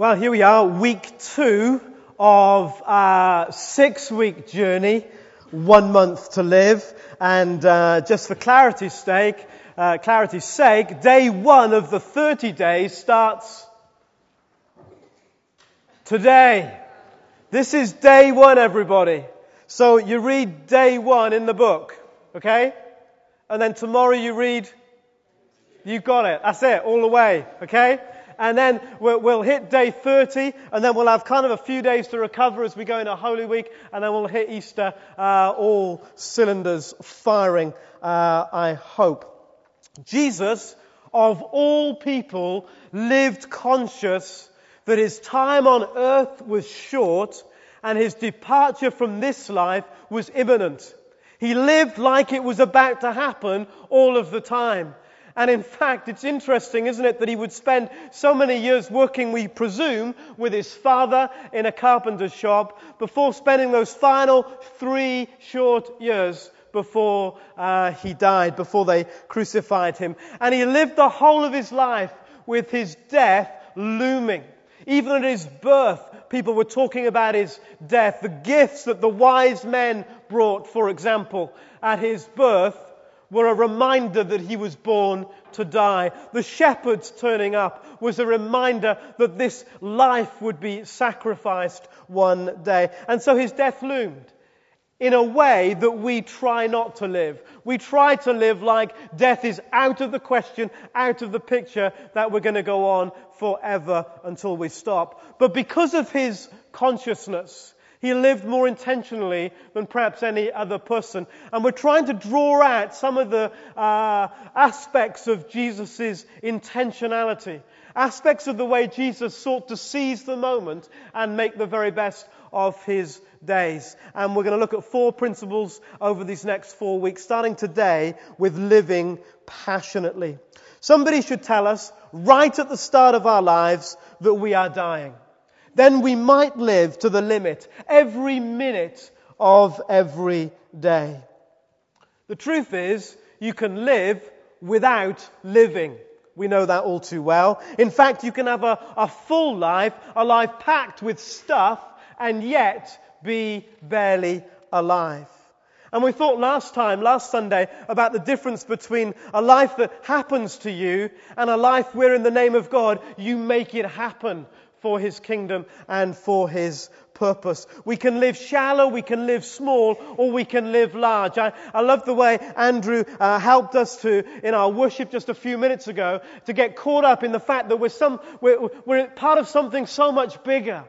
Well, here we are, week two of a six week journey, one month to live. And uh, just for clarity's sake, uh, clarity's sake, day one of the 30 days starts today. This is day one, everybody. So you read day one in the book, okay? And then tomorrow you read, you got it. That's it, all the way, okay? And then we'll, hit day 30, and then we'll have kind of a few days to recover as we go into Holy Week, and then we'll hit Easter, uh, all cylinders firing, uh, I hope. Jesus, of all people, lived conscious that his time on earth was short and his departure from this life was imminent. He lived like it was about to happen all of the time. And in fact, it's interesting, isn't it, that he would spend so many years working, we presume, with his father in a carpenter's shop before spending those final three short years before uh, he died, before they crucified him. And he lived the whole of his life with his death looming. Even at his birth, people were talking about his death. The gifts that the wise men brought, for example, at his birth were a reminder that he was born to die. The shepherds turning up was a reminder that this life would be sacrificed one day. And so his death loomed in a way that we try not to live. We try to live like death is out of the question, out of the picture, that we're going to go on forever until we stop. But because of his consciousness, he lived more intentionally than perhaps any other person. And we're trying to draw out some of the uh, aspects of Jesus' intentionality, aspects of the way Jesus sought to seize the moment and make the very best of his days. And we're going to look at four principles over these next four weeks, starting today with living passionately. Somebody should tell us right at the start of our lives that we are dying then we might live to the limit every minute of every day. The truth is, you can live without living. We know that all too well. In fact, you can have a, a full life, a life packed with stuff, and yet be barely alive. And we thought last time, last Sunday, about the difference between a life that happens to you and a life where in the name of God you make it happen for His kingdom and for His purpose. We can live shallow, we can live small, or we can live large. I, I love the way Andrew uh, helped us to, in our worship just a few minutes ago, to get caught up in the fact that we're, some, we're, we're part of something so much bigger.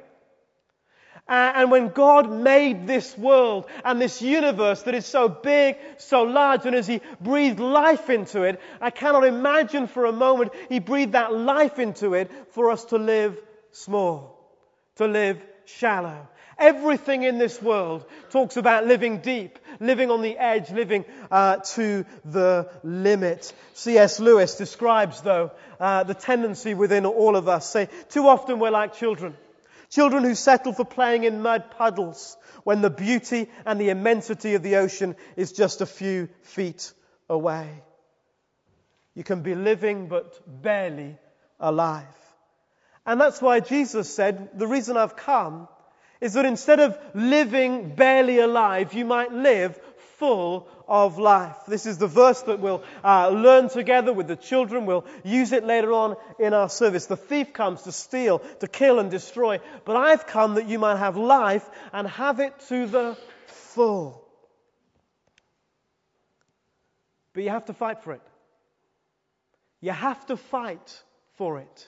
And when God made this world and this universe that is so big, so large, and as He breathed life into it, I cannot imagine for a moment He breathed that life into it for us to live small, to live shallow. Everything in this world talks about living deep, living on the edge, living uh, to the limit. C.S. Lewis describes, though, uh, the tendency within all of us. Say, too often we're like children. Children who settle for playing in mud puddles when the beauty and the immensity of the ocean is just a few feet away. You can be living but barely alive. And that's why Jesus said, the reason I've come is that instead of living barely alive, you might live full of life. This is the verse that we'll uh, learn together with the children. We'll use it later on in our service. The thief comes to steal, to kill and destroy, but I've come that you might have life and have it to the full. But you have to fight for it. You have to fight for it.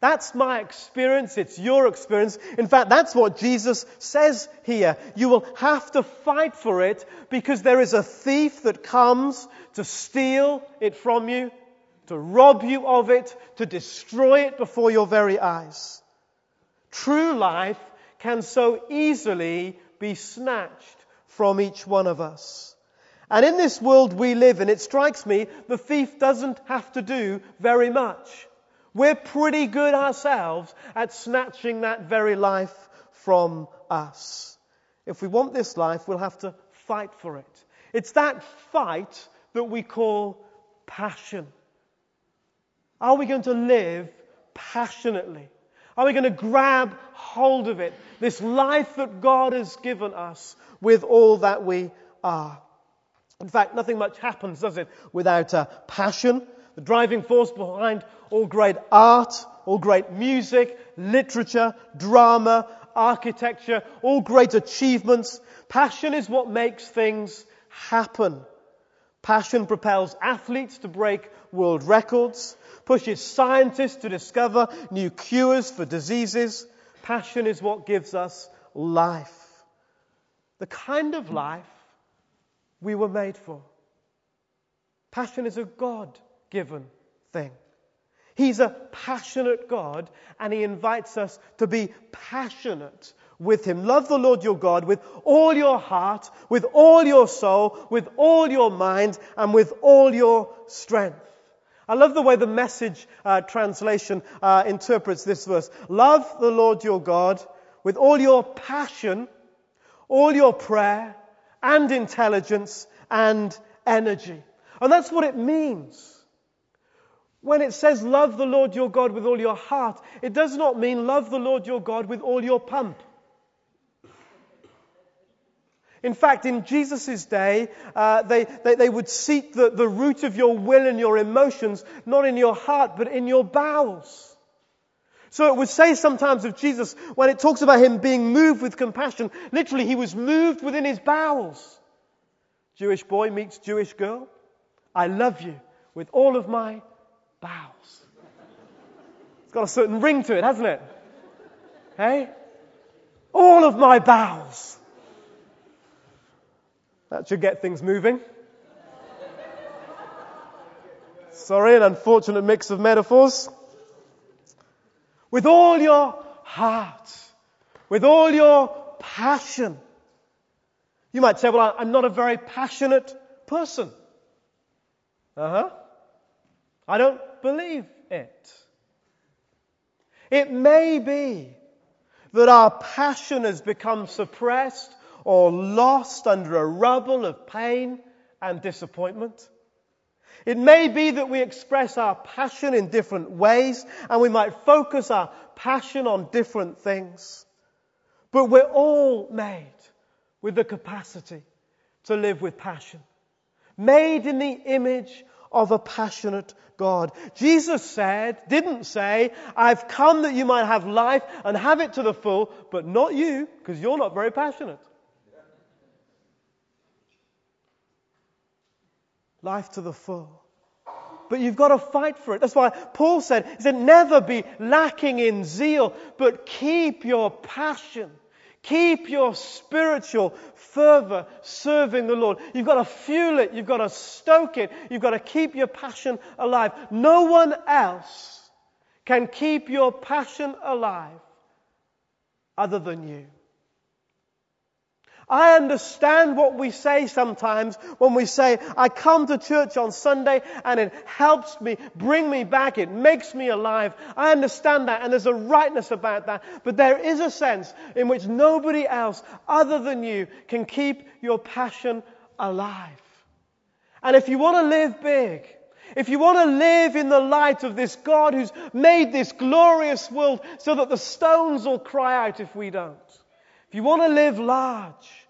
That's my experience. It's your experience. In fact, that's what Jesus says here. You will have to fight for it because there is a thief that comes to steal it from you, to rob you of it, to destroy it before your very eyes. True life can so easily be snatched from each one of us. And in this world we live in, it strikes me the thief doesn't have to do very much. We're pretty good ourselves at snatching that very life from us. If we want this life, we'll have to fight for it. It's that fight that we call passion. Are we going to live passionately? Are we going to grab hold of it? This life that God has given us with all that we are. In fact, nothing much happens, does it, without a passion, the driving force behind all great art, all great music, literature, drama, architecture, all great achievements. Passion is what makes things happen. Passion propels athletes to break world records, pushes scientists to discover new cures for diseases. Passion is what gives us life. The kind of life we were made for. Passion is a God given thing. He's a passionate God and He invites us to be passionate with Him. Love the Lord your God with all your heart, with all your soul, with all your mind, and with all your strength. I love the way the message uh, translation uh, interprets this verse. Love the Lord your God with all your passion, all your prayer, and intelligence and energy. And that's what it means. When it says love the Lord your God with all your heart, it does not mean love the Lord your God with all your pump. In fact, in Jesus' day, uh, they, they, they, would seek the, the root of your will and your emotions, not in your heart, but in your bowels. So it would say sometimes of Jesus, when it talks about him being moved with compassion, literally, he was moved within his bowels. Jewish boy meets Jewish girl. I love you with all of my bowels. It's got a certain ring to it, hasn't it? Hey? All of my bowels. That should get things moving. Sorry, an unfortunate mix of metaphors. With all your heart, with all your passion. You might say, well, I'm not a very passionate person. Uh huh. I don't believe it. It may be that our passion has become suppressed or lost under a rubble of pain and disappointment. It may be that we express our passion in different ways and we might focus our passion on different things. But we're all made with the capacity to live with passion. Made in the image of a passionate God. Jesus said, didn't say, I've come that you might have life and have it to the full, but not you, because you're not very passionate. life to the full. But you've got to fight for it. That's why Paul said, he said, never be lacking in zeal, but keep your passion. Keep your spiritual fervor serving the Lord. You've got to fuel it. You've got to stoke it. You've got to keep your passion alive. No one else can keep your passion alive other than you. I understand what we say sometimes when we say, I come to church on Sunday and it helps me, bring me back, it makes me alive. I understand that and there's a rightness about that. But there is a sense in which nobody else other than you can keep your passion alive. And if you want to live big, if you want to live in the light of this God who's made this glorious world so that the stones will cry out if we don't, if you want to live large,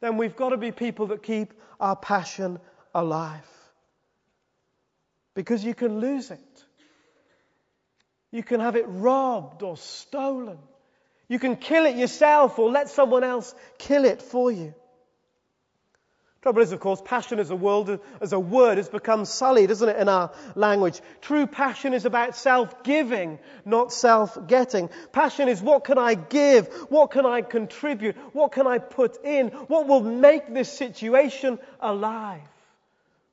then we've got to be people that keep our passion alive. Because you can lose it. You can have it robbed or stolen. You can kill it yourself or let someone else kill it for you. Trouble is, of course, passion as a, world, as a word has become sullied, isn't it, in our language? True passion is about self-giving, not self-getting. Passion is what can I give? What can I contribute? What can I put in? What will make this situation alive?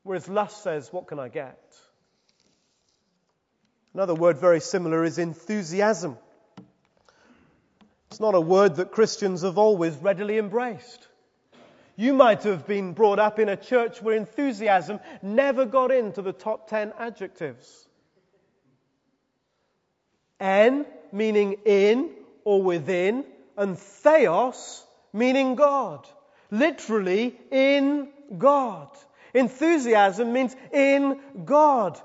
Whereas lust says, what can I get? Another word very similar is enthusiasm. It's not a word that Christians have always readily embraced. You might have been brought up in a church where enthusiasm never got into the top 10 adjectives. En, meaning in or within, and theos, meaning God. Literally, in God. Enthusiasm means in God.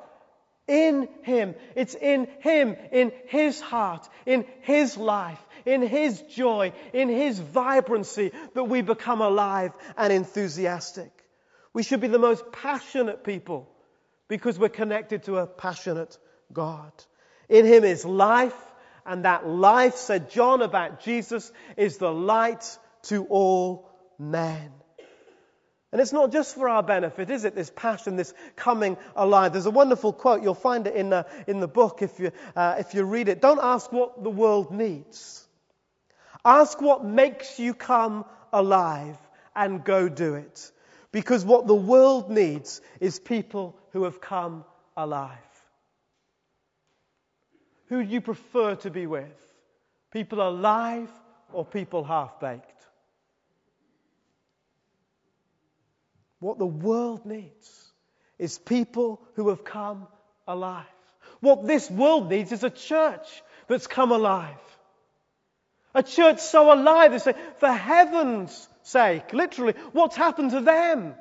In Him. It's in Him, in His heart, in His life, in His joy, in His vibrancy that we become alive and enthusiastic. We should be the most passionate people because we're connected to a passionate God. In Him is life, and that life, said John about Jesus, is the light to all men. And it's not just for our benefit, is it? This passion, this coming alive. There's a wonderful quote. You'll find it in the, in the book if you, uh, if you read it. Don't ask what the world needs. Ask what makes you come alive and go do it. Because what the world needs is people who have come alive. Who do you prefer to be with? People alive or people half baked? What the world needs is people who have come alive. What this world needs is a church that's come alive. A church so alive, they say, for heaven's sake, literally, what's happened to them?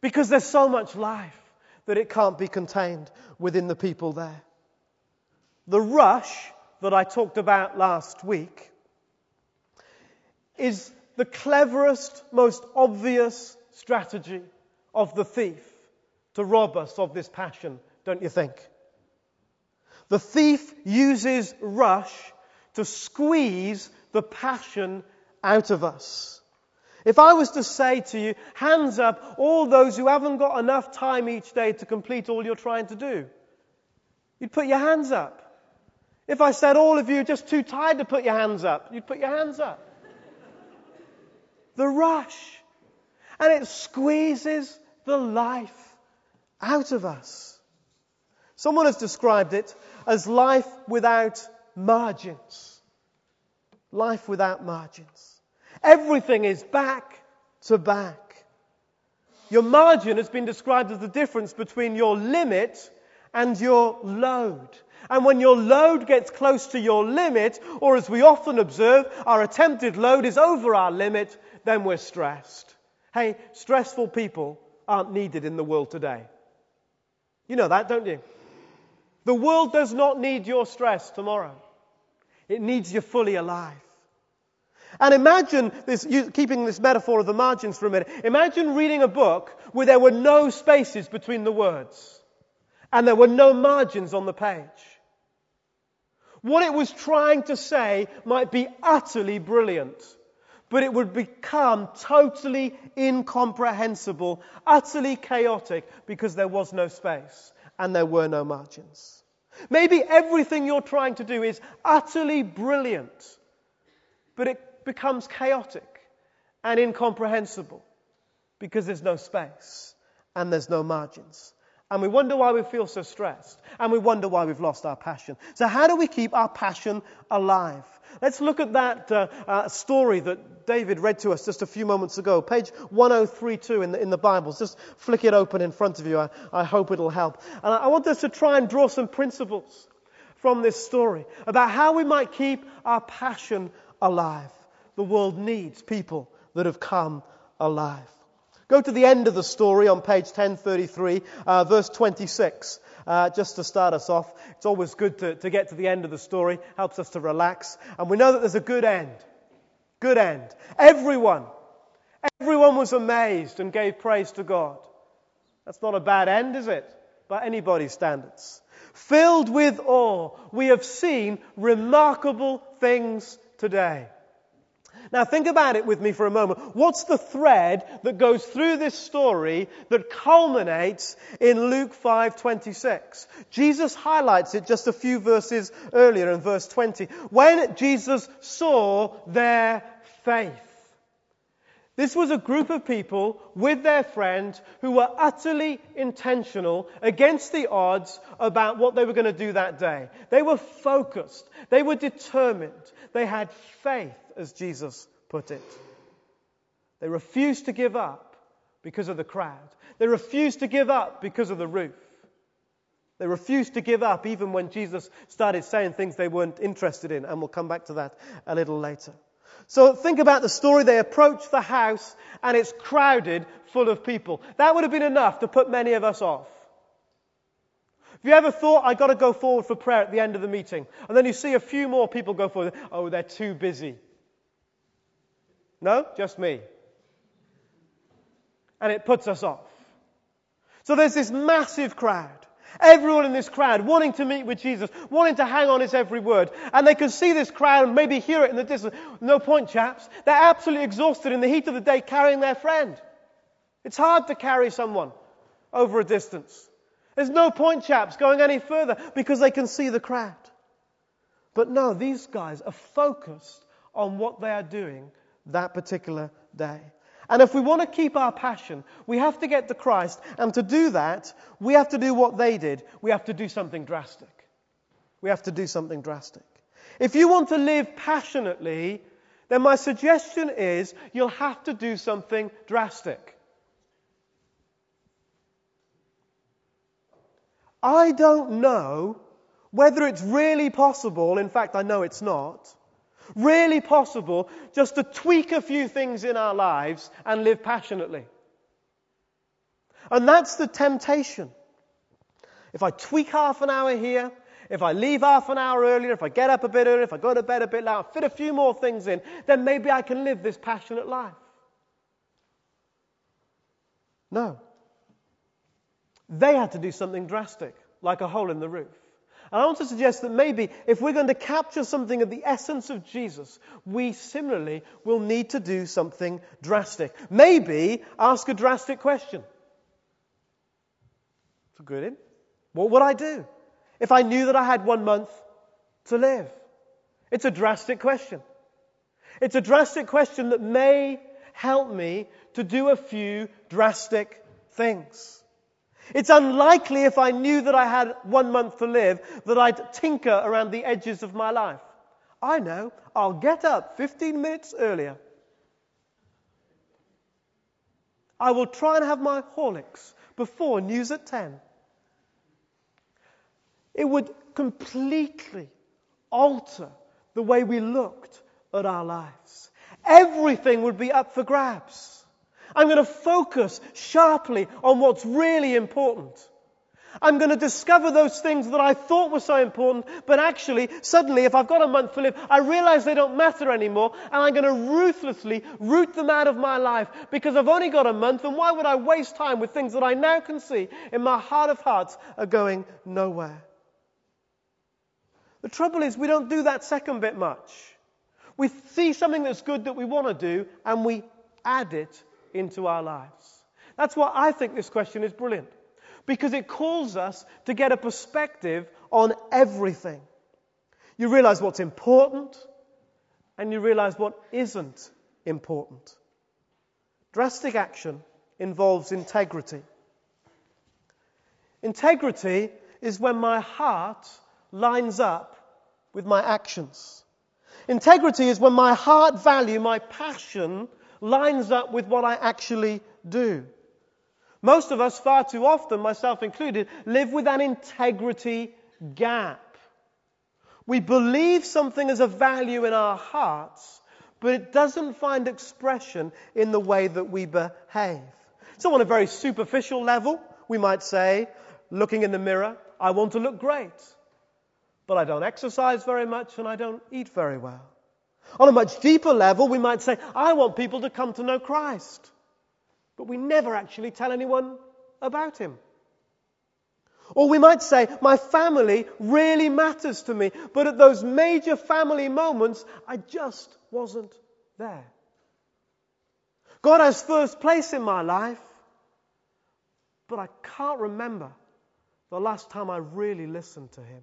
Because there's so much life that it can't be contained within the people there. The rush that I talked about last week is the cleverest, most obvious strategy of the thief to rob us of this passion, don't you think? The thief uses rush to squeeze the passion out of us. If I was to say to you, hands up all those who haven't got enough time each day to complete all you're trying to do, you'd put your hands up. If I said all of you are just too tired to put your hands up, you'd put your hands up the rush. And it squeezes the life out of us. Someone has described it as life without margins. Life without margins. Everything is back to back. Your margin has been described as the difference between your limit and your load. And when your load gets close to your limit, or as we often observe, our attempted load is over our limit, then we're stressed. Hey, stressful people aren't needed in the world today. You know that, don't you? The world does not need your stress tomorrow. It needs you fully alive. And imagine this, keeping this metaphor of the margins for a minute. Imagine reading a book where there were no spaces between the words and there were no margins on the page. What it was trying to say might be utterly brilliant but it would become totally incomprehensible, utterly chaotic, because there was no space and there were no margins. Maybe everything you're trying to do is utterly brilliant, but it becomes chaotic and incomprehensible because there's no space and there's no margins. And we wonder why we feel so stressed. And we wonder why we've lost our passion. So how do we keep our passion alive? Let's look at that uh, uh, story that David read to us just a few moments ago. Page 1032 in the, in the Bibles. Just flick it open in front of you. I, I hope it'll help. And I want us to try and draw some principles from this story about how we might keep our passion alive. The world needs people that have come alive. Go to the end of the story on page 1033, uh, verse 26. Uh, just to start us off, it's always good to, to get to the end of the story, helps us to relax. And we know that there's a good end. Good end. Everyone, everyone was amazed and gave praise to God. That's not a bad end, is it? By anybody's standards. Filled with awe, we have seen remarkable things today. Now think about it with me for a moment. What's the thread that goes through this story that culminates in Luke 5:26? Jesus highlights it just a few verses earlier in verse 20. When Jesus saw their faith. This was a group of people with their friend who were utterly intentional against the odds about what they were going to do that day. They were focused. They were determined. They had faith as Jesus put it. They refused to give up because of the crowd. They refused to give up because of the roof. They refused to give up even when Jesus started saying things they weren't interested in, and we'll come back to that a little later. So think about the story. They approach the house and it's crowded full of people. That would have been enough to put many of us off. Have you ever thought, I've got to go forward for prayer at the end of the meeting? And then you see a few more people go forward. Oh, they're too busy. No? Just me. And it puts us off. So there's this massive crowd. Everyone in this crowd wanting to meet with Jesus, wanting to hang on his every word. And they can see this crowd and maybe hear it in the distance. No point, chaps. They're absolutely exhausted in the heat of the day carrying their friend. It's hard to carry someone over a distance. There's no point, chaps, going any further because they can see the crowd. But no, these guys are focused on what they are doing that particular day. And if we want to keep our passion, we have to get to Christ. And to do that, we have to do what they did. We have to do something drastic. We have to do something drastic. If you want to live passionately, then my suggestion is you'll have to do something drastic. I don't know whether it's really possible, in fact, I know it's not, really possible just to tweak a few things in our lives and live passionately. And that's the temptation. If I tweak half an hour here, if I leave half an hour earlier, if I get up a bit earlier, if I go to bed a bit later, fit a few more things in, then maybe I can live this passionate life. No. They had to do something drastic, like a hole in the roof. And I want to suggest that maybe if we're going to capture something of the essence of Jesus, we similarly will need to do something drastic. Maybe ask a drastic question. It's a good in. What would I do if I knew that I had one month to live? It's a drastic question. It's a drastic question that may help me to do a few drastic things. It's unlikely if I knew that I had one month to live that I'd tinker around the edges of my life. I know I'll get up 15 minutes earlier. I will try and have my Horlicks before news at 10. It would completely alter the way we looked at our lives. Everything would be up for grabs. I'm going to focus sharply on what's really important. I'm going to discover those things that I thought were so important, but actually, suddenly, if I've got a month to live, I realize they don't matter anymore, and I'm going to ruthlessly root them out of my life because I've only got a month, and why would I waste time with things that I now can see in my heart of hearts are going nowhere? The trouble is, we don't do that second bit much. We see something that's good that we want to do, and we add it into our lives? That's why I think this question is brilliant. Because it calls us to get a perspective on everything. You realize what's important and you realize what isn't important. Drastic action involves integrity. Integrity is when my heart lines up with my actions. Integrity is when my heart value, my passion, lines up with what I actually do. Most of us, far too often, myself included, live with an integrity gap. We believe something as a value in our hearts, but it doesn't find expression in the way that we behave. So, on a very superficial level, we might say, looking in the mirror, I want to look great, but I don't exercise very much and I don't eat very well. On a much deeper level, we might say, I want people to come to know Christ. But we never actually tell anyone about him. Or we might say, my family really matters to me, but at those major family moments, I just wasn't there. God has first place in my life, but I can't remember the last time I really listened to him.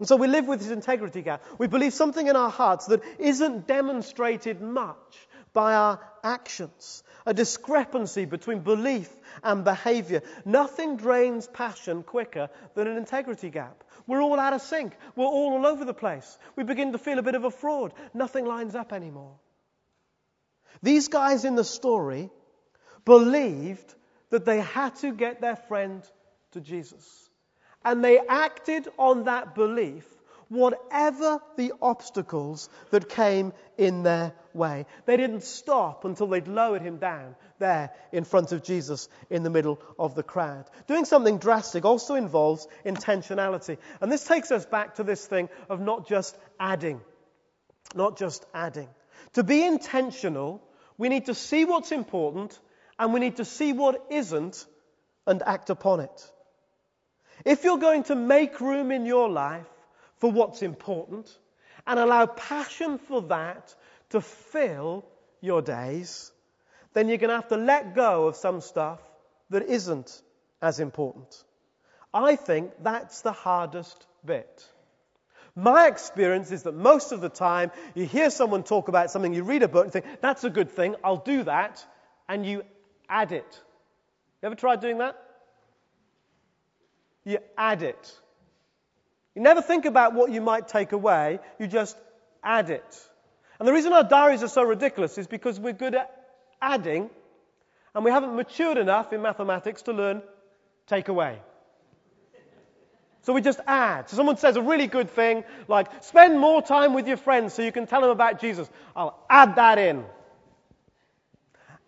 And so we live with this integrity gap. We believe something in our hearts that isn't demonstrated much by our actions. A discrepancy between belief and behavior. Nothing drains passion quicker than an integrity gap. We're all out of sync. We're all all over the place. We begin to feel a bit of a fraud. Nothing lines up anymore. These guys in the story believed that they had to get their friend to Jesus. And they acted on that belief whatever the obstacles that came in their way. They didn't stop until they'd lowered him down there in front of Jesus in the middle of the crowd. Doing something drastic also involves intentionality. And this takes us back to this thing of not just adding. Not just adding. To be intentional, we need to see what's important and we need to see what isn't and act upon it. If you're going to make room in your life for what's important and allow passion for that to fill your days, then you're going to have to let go of some stuff that isn't as important. I think that's the hardest bit. My experience is that most of the time you hear someone talk about something, you read a book and think, that's a good thing, I'll do that, and you add it. You ever tried doing that? You add it. You never think about what you might take away, you just add it. And the reason our diaries are so ridiculous is because we're good at adding and we haven't matured enough in mathematics to learn take away. So we just add. So someone says a really good thing, like spend more time with your friends so you can tell them about Jesus. I'll add that in.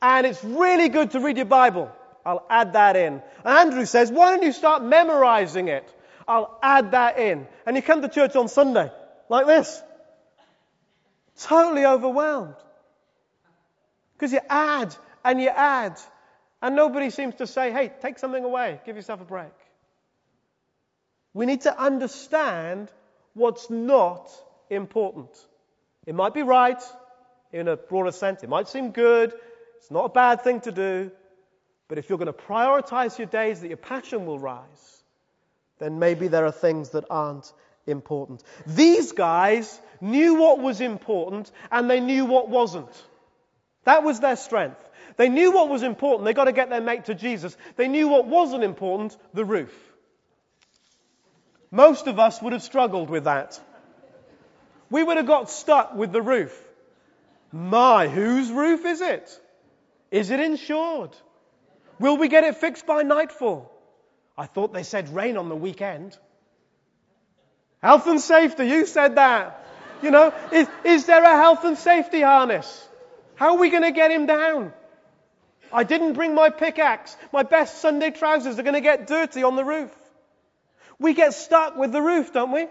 And it's really good to read your Bible. I'll add that in. And Andrew says, why don't you start memorizing it? I'll add that in. And you come to church on Sunday, like this. Totally overwhelmed. Because you add and you add. And nobody seems to say, hey, take something away, give yourself a break. We need to understand what's not important. It might be right in a broader sense, it might seem good, it's not a bad thing to do. But if you're going to prioritize your days that your passion will rise, then maybe there are things that aren't important. These guys knew what was important and they knew what wasn't. That was their strength. They knew what was important. They got to get their mate to Jesus. They knew what wasn't important, the roof. Most of us would have struggled with that. We would have got stuck with the roof. My, whose roof is it? Is it insured? Will we get it fixed by nightfall? I thought they said rain on the weekend. Health and safety, you said that. You know, is, is there a health and safety harness? How are we going to get him down? I didn't bring my pickaxe. My best Sunday trousers are going to get dirty on the roof. We get stuck with the roof, don't we?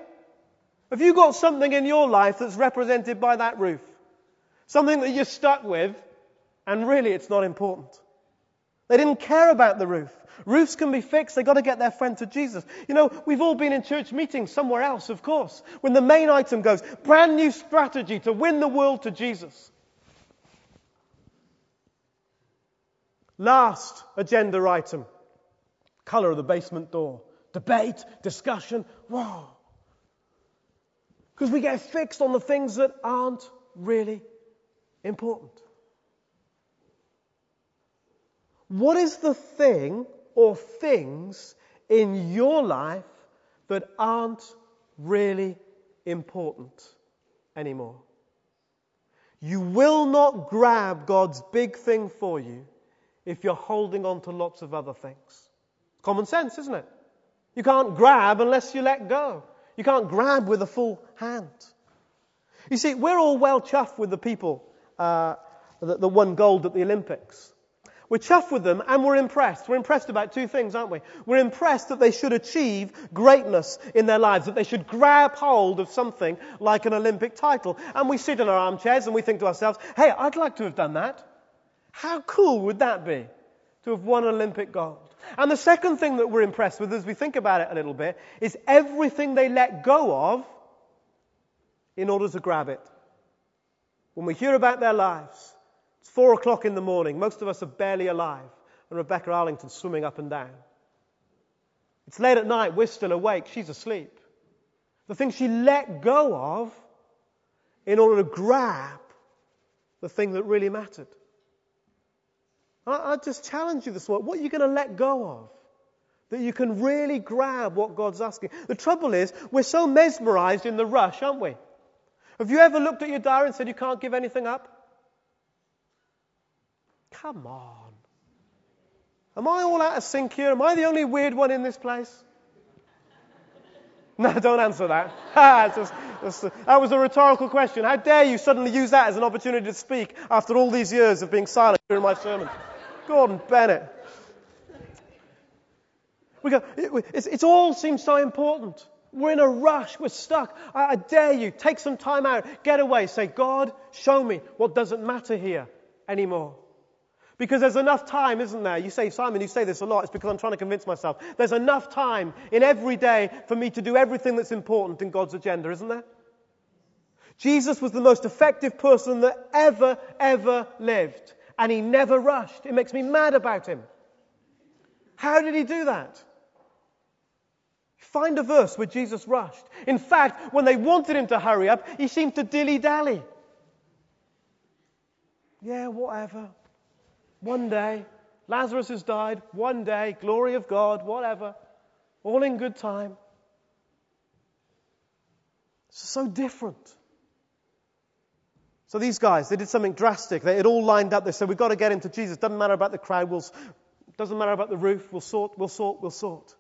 Have you got something in your life that's represented by that roof? Something that you're stuck with, and really it's not important. They didn't care about the roof. Roofs can be fixed. They've got to get their friend to Jesus. You know, we've all been in church meetings somewhere else, of course, when the main item goes, brand new strategy to win the world to Jesus. Last agenda item color of the basement door. Debate, discussion, wow. Because we get fixed on the things that aren't really important. What is the thing or things in your life that aren't really important anymore? You will not grab God's big thing for you if you're holding on to lots of other things. Common sense, isn't it? You can't grab unless you let go. You can't grab with a full hand. You see, we're all well chuffed with the people uh, that, that won gold at the Olympics. We're chuffed with them and we're impressed. We're impressed about two things, aren't we? We're impressed that they should achieve greatness in their lives, that they should grab hold of something like an Olympic title. And we sit in our armchairs and we think to ourselves, hey, I'd like to have done that. How cool would that be to have won Olympic gold? And the second thing that we're impressed with as we think about it a little bit is everything they let go of in order to grab it. When we hear about their lives, four o'clock in the morning. Most of us are barely alive. And Rebecca Adlington swimming up and down. It's late at night. We're still awake. She's asleep. The thing she let go of in order to grab the thing that really mattered. I, I just challenge you this morning. What are you going to let go of? That you can really grab what God's asking. The trouble is, we're so mesmerized in the rush, aren't we? Have you ever looked at your diary and said you can't give anything up? Come on. Am I all out of sync here? Am I the only weird one in this place? No, don't answer that. just, just, that was a rhetorical question. How dare you suddenly use that as an opportunity to speak after all these years of being silent during my sermon? Gordon Bennett. We go, it, it all seems so important. We're in a rush. We're stuck. I, I dare you. Take some time out. Get away. Say, God, show me what doesn't matter here anymore. Because there's enough time, isn't there? You say, Simon, you say this a lot. It's because I'm trying to convince myself. There's enough time in every day for me to do everything that's important in God's agenda, isn't there? Jesus was the most effective person that ever, ever lived. And he never rushed. It makes me mad about him. How did he do that? Find a verse where Jesus rushed. In fact, when they wanted him to hurry up, he seemed to dilly dally. Yeah, whatever. One day, Lazarus has died. One day, glory of God, whatever. All in good time. It's so different. So these guys, they did something drastic. They all lined up. They said, we've got to get into Jesus. Doesn't matter about the crowd. We'll, doesn't matter about the roof. We'll sort, we'll sort, we'll sort.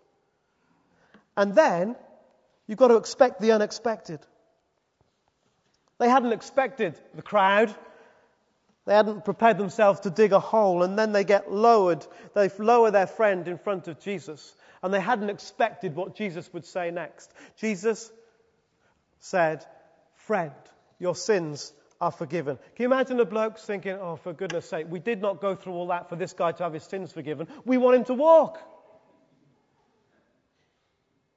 And then, you've got to expect the unexpected. They hadn't expected the crowd. They hadn't prepared themselves to dig a hole, and then they get lowered. They lower their friend in front of Jesus, and they hadn't expected what Jesus would say next. Jesus said, Friend, your sins are forgiven. Can you imagine the blokes thinking, Oh, for goodness sake, we did not go through all that for this guy to have his sins forgiven. We want him to walk.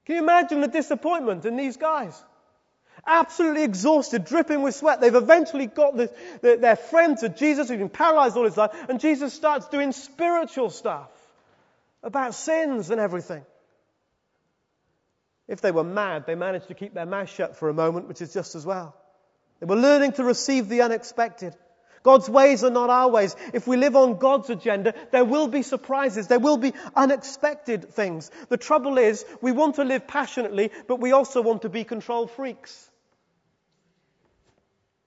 Can you imagine the disappointment in these guys? Absolutely exhausted, dripping with sweat. They've eventually got the, the, their friend to Jesus who's been paralyzed all his life, and Jesus starts doing spiritual stuff about sins and everything. If they were mad, they managed to keep their mouth shut for a moment, which is just as well. They were learning to receive the unexpected. God's ways are not our ways. If we live on God's agenda, there will be surprises. There will be unexpected things. The trouble is, we want to live passionately, but we also want to be control freaks.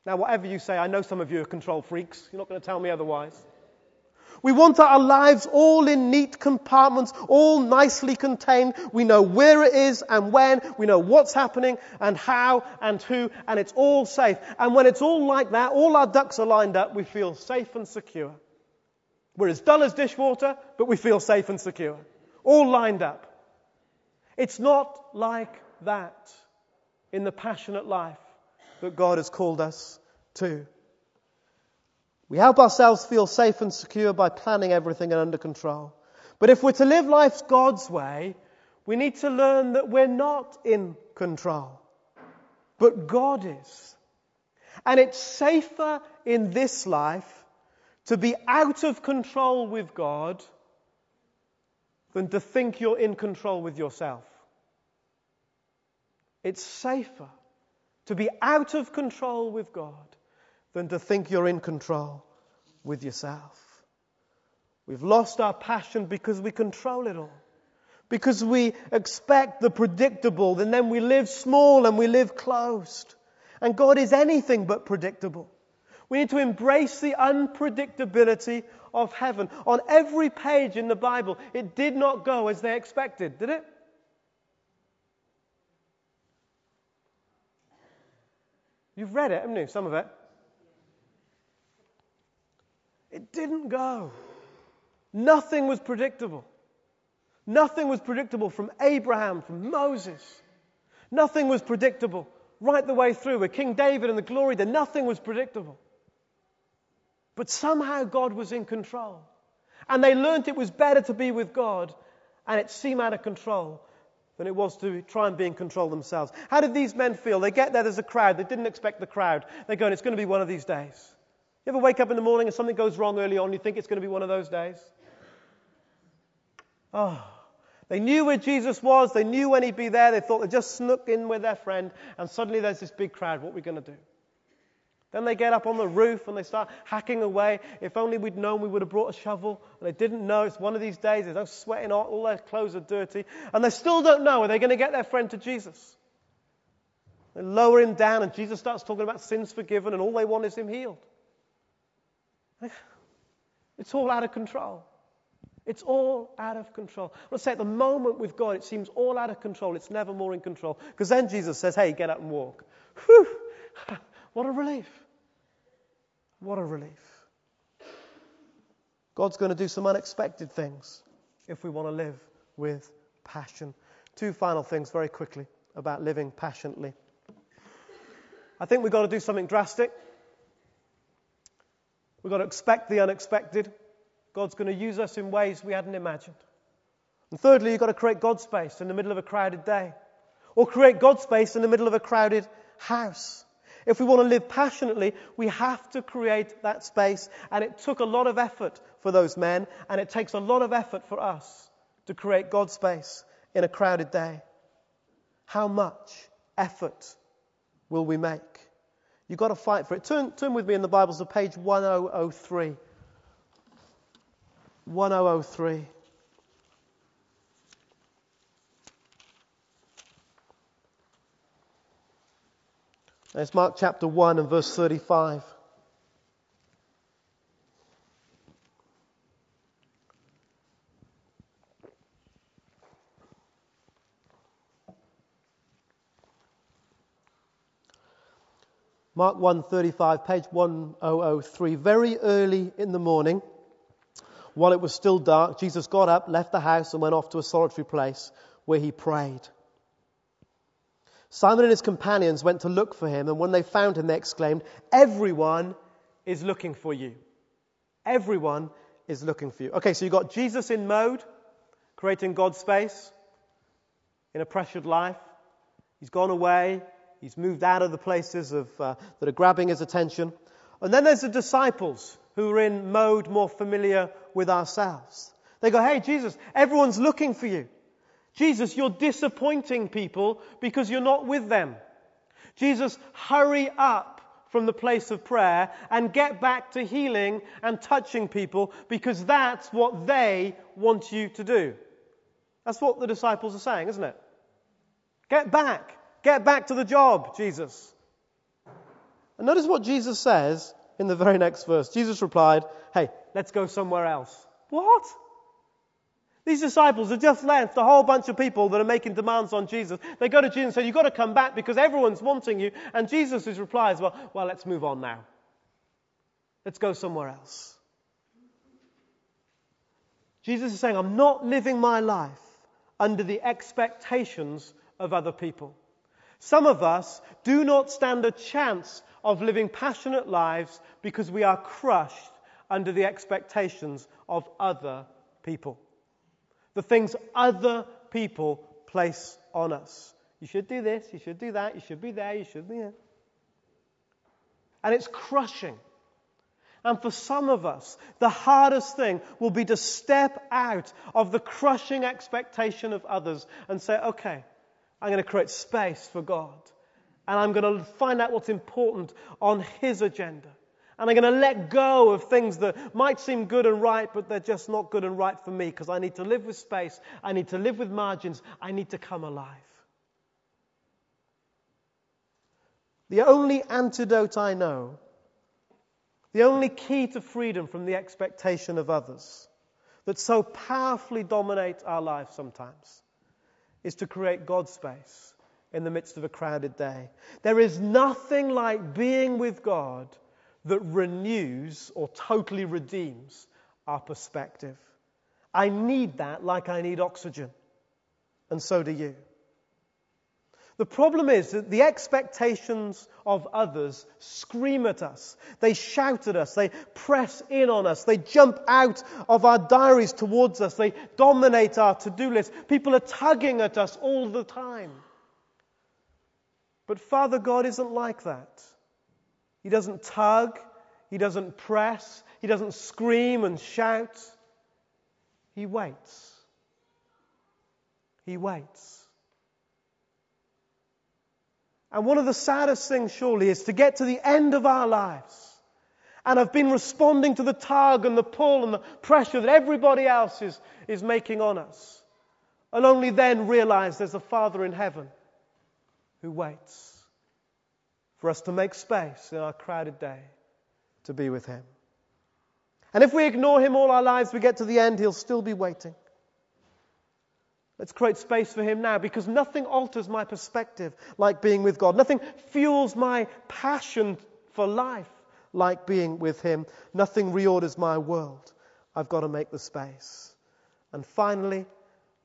Now, whatever you say, I know some of you are control freaks. You're not going to tell me otherwise. We want our lives all in neat compartments, all nicely contained. We know where it is and when. We know what's happening and how and who, and it's all safe. And when it's all like that, all our ducks are lined up, we feel safe and secure. We're as dull as dishwater, but we feel safe and secure. All lined up. It's not like that in the passionate life that God has called us to. We help ourselves feel safe and secure by planning everything and under control. But if we're to live life God's way, we need to learn that we're not in control, but God is. And it's safer in this life to be out of control with God than to think you're in control with yourself. It's safer to be out of control with God than to think you're in control with yourself. We've lost our passion because we control it all. Because we expect the predictable, and then we live small and we live closed. And God is anything but predictable. We need to embrace the unpredictability of heaven. On every page in the Bible, it did not go as they expected, did it? You've read it, haven't you? Some of it. It didn't go. Nothing was predictable. Nothing was predictable from Abraham, from Moses. Nothing was predictable right the way through with King David and the glory there. Nothing was predictable. But somehow God was in control. And they learned it was better to be with God, and it seemed out of control than it was to try and be in control themselves. How did these men feel? They get there, there's a crowd. They didn't expect the crowd. They're going, it's going to be one of these days. You ever wake up in the morning and something goes wrong early on, you think it's going to be one of those days? Oh, they knew where Jesus was. They knew when he'd be there. They thought they'd just snuck in with their friend, and suddenly there's this big crowd. What are we going to do? Then they get up on the roof and they start hacking away. If only we'd known, we would have brought a shovel. And they didn't know. It's one of these days. There's no sweating on. All their clothes are dirty. And they still don't know. Are they going to get their friend to Jesus? They lower him down, and Jesus starts talking about sins forgiven, and all they want is him healed. It's all out of control. It's all out of control. Let's say at the moment with God, it seems all out of control. It's never more in control. Because then Jesus says, hey, get up and walk. Whew! What a relief. What a relief. God's going to do some unexpected things if we want to live with passion. Two final things very quickly about living passionately. I think we've got to do something drastic. We've got to expect the unexpected. God's going to use us in ways we hadn't imagined. And thirdly, you've got to create God space in the middle of a crowded day, or create God space in the middle of a crowded house. If we want to live passionately, we have to create that space. And it took a lot of effort for those men, and it takes a lot of effort for us to create God space in a crowded day. How much effort will we make? You've got to fight for it. Turn, turn with me in the Bibles to page 1003. 1003. It's Mark chapter 1 and verse 35. Mark 1:35 page 1003 very early in the morning while it was still dark, Jesus got up, left the house, and went off to a solitary place where he prayed. Simon and his companions went to look for him, and when they found him, they exclaimed, Everyone is looking for you. Everyone is looking for you. Okay, so you've got Jesus in mode, creating God's space in a pressured life. He's gone away. He's moved out of the places of, uh, that are grabbing his attention. And then there's the disciples who are in mode more familiar with ourselves. They go, Hey, Jesus, everyone's looking for you. Jesus, you're disappointing people because you're not with them. Jesus, hurry up from the place of prayer and get back to healing and touching people because that's what they want you to do. That's what the disciples are saying, isn't it? Get back. Get back to the job, Jesus. And notice what Jesus says in the very next verse. Jesus replied, Hey, let's go somewhere else. What? These disciples have just left a whole bunch of people that are making demands on Jesus. They go to Jesus and say, You've got to come back because everyone's wanting you. And Jesus' reply is, Well, well let's move on now. Let's go somewhere else. Jesus is saying, I'm not living my life under the expectations of other people. Some of us do not stand a chance of living passionate lives because we are crushed under the expectations of other people. The things other people place on us. You should do this, you should do that, you should be there, you should be there. And it's crushing. And for some of us, the hardest thing will be to step out of the crushing expectation of others and say, okay, I'm going to create space for God. And I'm going to find out what's important on His agenda. And I'm going to let go of things that might seem good and right, but they're just not good and right for me because I need to live with space. I need to live with margins. I need to come alive. The only antidote I know, the only key to freedom from the expectation of others that so powerfully dominate our lives sometimes is to create God's space in the midst of a crowded day. There is nothing like being with God that renews or totally redeems our perspective. I need that like I need oxygen. And so do you. The problem is that the expectations of others scream at us. They shout at us. They press in on us. They jump out of our diaries towards us. They dominate our to-do list. People are tugging at us all the time. But Father God isn't like that. He doesn't tug. He doesn't press. He doesn't scream and shout. He waits. He waits. And one of the saddest things, surely, is to get to the end of our lives and have been responding to the tug and the pull and the pressure that everybody else is, is making on us. And only then realize there's a Father in heaven who waits for us to make space in our crowded day to be with Him. And if we ignore him all our lives, we get to the end, he'll still be waiting. Let's create space for him now because nothing alters my perspective like being with God. Nothing fuels my passion for life like being with him. Nothing reorders my world. I've got to make the space. And finally,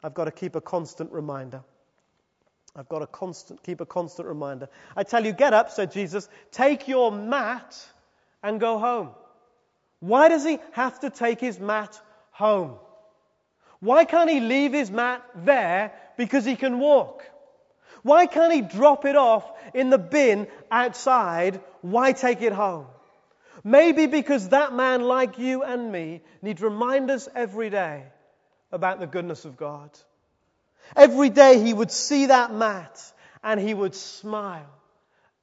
I've got to keep a constant reminder. I've got to constant, keep a constant reminder. I tell you, get up, said Jesus, take your mat and go home. Why does he have to take his mat home? Why can't he leave his mat there because he can walk? Why can't he drop it off in the bin outside? Why take it home? Maybe because that man, like you and me, needs reminders every day about the goodness of God. Every day he would see that mat and he would smile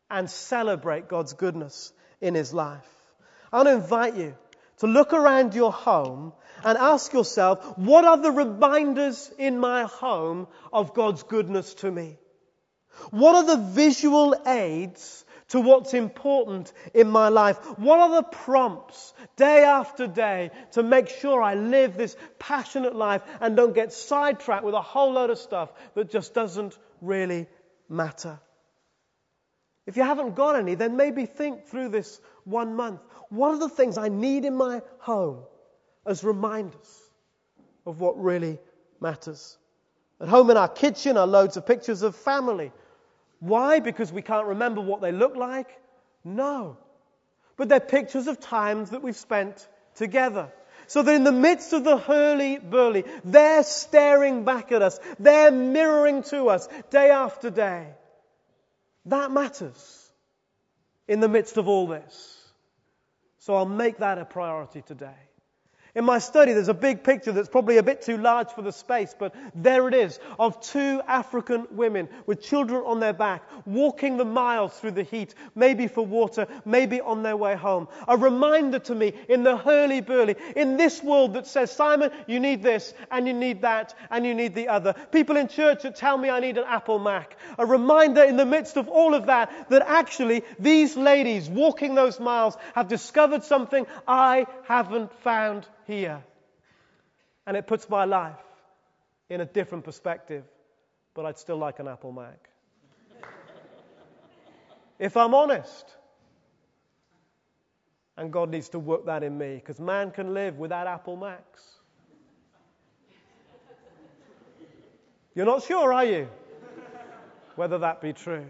and celebrate God's goodness in his life. I want to invite you to look around your home and ask yourself, what are the reminders in my home of God's goodness to me? What are the visual aids to what's important in my life? What are the prompts day after day to make sure I live this passionate life and don't get sidetracked with a whole load of stuff that just doesn't really matter? If you haven't got any, then maybe think through this one month. What are the things I need in my home as reminders of what really matters? At home in our kitchen are loads of pictures of family why? Because we can't remember what they look like? No. But they're pictures of times that we've spent together. So that in the midst of the hurly-burly, they're staring back at us. They're mirroring to us day after day. That matters in the midst of all this. So I'll make that a priority today. In my study, there's a big picture that's probably a bit too large for the space, but there it is of two African women with children on their back, walking the miles through the heat, maybe for water, maybe on their way home. A reminder to me in the hurly burly, in this world that says, Simon, you need this, and you need that, and you need the other. People in church that tell me I need an Apple Mac. A reminder in the midst of all of that, that actually these ladies walking those miles have discovered something I haven't found here. And it puts my life in a different perspective, but I'd still like an Apple Mac. if I'm honest, and God needs to work that in me, because man can live without Apple Macs. You're not sure, are you? Whether that be true.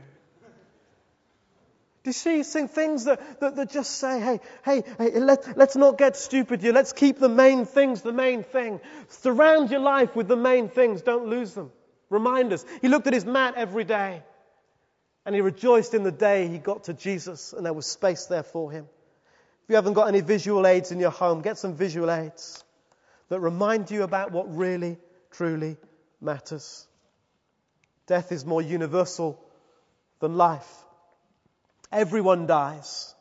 Do you see things that, that, that, just say, hey, hey, hey let, let's not get stupid here. Let's keep the main things the main thing. Surround your life with the main things. Don't lose them. Reminders. He looked at his mat every day and he rejoiced in the day he got to Jesus and there was space there for him. If you haven't got any visual aids in your home, get some visual aids that remind you about what really, truly matters. Death is more universal than life. Everyone dies,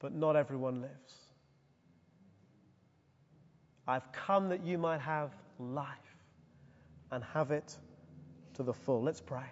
but not everyone lives. I've come that you might have life and have it to the full. Let's pray.